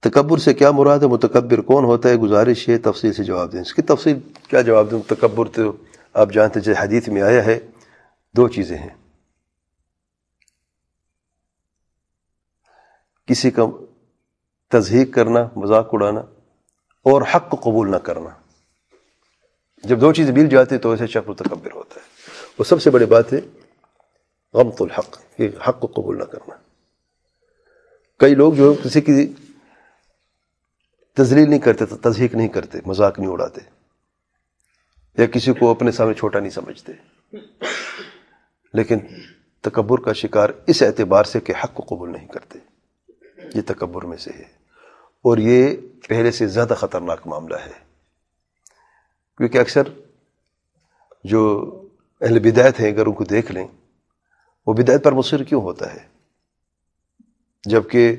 تکبر سے کیا مراد ہے؟ متکبر کون ہوتا ہے؟ گزارش ہے تفصیل سے جواب دیں۔ اس کی تفصیل کیا جواب دوں؟ تکبر تو آپ جانتے جیسے حدیث میں آیا ہے، دو چیزیں ہیں۔ کسی کا تضحیق کرنا، مذاق اڑانا، اور حق کو قبول نہ کرنا۔ جب دو چیزیں مل جاتی تو ایسے شخص متکبر ہوتا ہے۔ وہ سب سے بڑی بات ہے، غمت الحق، کہ حق کو قبول نہ کرنا۔ کئی لوگ جو کسی کی تزلیل نہیں کرتے، تضحیق نہیں کرتے، مذاق نہیں اڑاتے، یا کسی کو اپنے سامنے چھوٹا نہیں سمجھتے۔ لیکن تکبر کا شکار اس اعتبار سے کہ حق کو قبول نہیں کرتے۔ یہ تکبر میں سے ہے۔ اور یہ پہلے سے زیادہ خطرناک معاملہ ہے۔ کیونکہ اکثر جو اہل بدایت ہیں، اگر ان کو دیکھ لیں، وہ بدایت پر مصر کیوں ہوتا ہے؟ جبکہ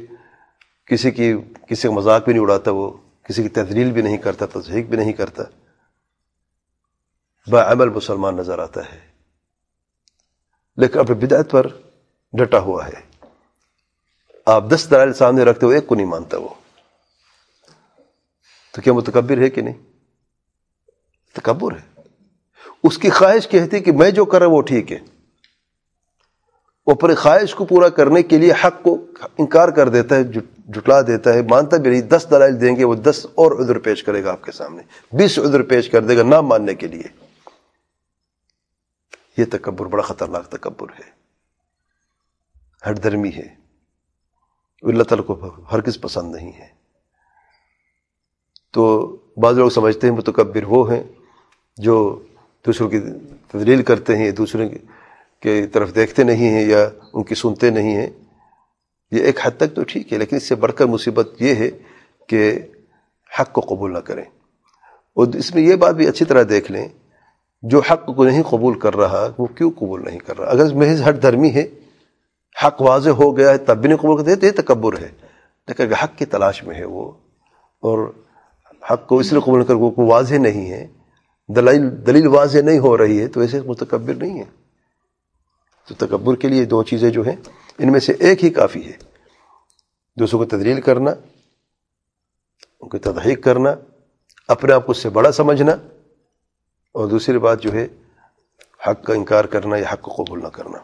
کسی کی، کسی کا مذاق بھی نہیں اڑاتا وہ، کسی کی تدلیل بھی نہیں کرتا تصحیق بھی نہیں کرتا بعمل مسلمان نظر آتا ہے۔ لیکن اپنے بدعت پر ڈٹا ہوا ہے۔ آپ دس دلائل سامنے رکھتے ہو ایک کو نہیں مانتا وہ۔ تو کیا متکبر ہے کہ نہیں؟ تکبر ہے۔ اس کی خواہش کہتی کہ میں جو کر رہا وہ ٹھیک ہے۔ وہ اپنی خواہش کو پورا کرنے کے لیے حق کو انکار کر دیتا ہے، جو جٹلا دیتا ہے، مانتا بھی نہیں، دس دلائل دیں گے، وہ دس اور عذر پیش کرے گا آپ کے سامنے۔ بیس عذر پیش کر دے گا نہ ماننے کے لیے۔ یہ تکبر بڑا خطرناک تکبر ہے۔ ہر درمی ہے۔ اللہ تعالیٰ کو ہر کس پسند نہیں ہے۔ تو بعض لوگ سمجھتے ہیں، متکبر وہ ہیں جو دوسروں کی تدلیل کرتے ہیں، دوسروں کی طرف دیکھتے نہیں ہیں یا ان کی سنتے نہیں ہیں۔ یہ ایک حد تک تو ٹھیک ہے، لیکن اس سے بڑھ کر مصیبت یہ ہے کہ حق کو قبول نہ کریں۔ اور اس میں یہ بات بھی اچھی طرح دیکھ لیں، جو حق کو نہیں قبول کر رہا، وہ کیوں قبول نہیں کر رہا؟ اگر محض ہر دھرمی ہے، حق واضح ہو گیا ہے، تب بھی نہیں قبول کرتے، تو یہ تکبر ہے۔ لیکن اگر حق کی تلاش میں ہے وہ، اور حق کو اس لیے قبول کر وہ واضح نہیں ہے دلیل دلیل واضح نہیں ہو رہی ہے، تو ایسے متکبر نہیں ہے۔ تو تکبر کے لیے دو چیزیں جو ہیں ان میں سے ایک ہی کافی ہے۔ دوسروں کو تدلیل کرنا، ان کو تدحیق کرنا، اپنے آپ کو اس سے بڑا سمجھنا، اور دوسری بات جو ہے، حق کا انکار کرنا یا حق کو قبول نہ کرنا۔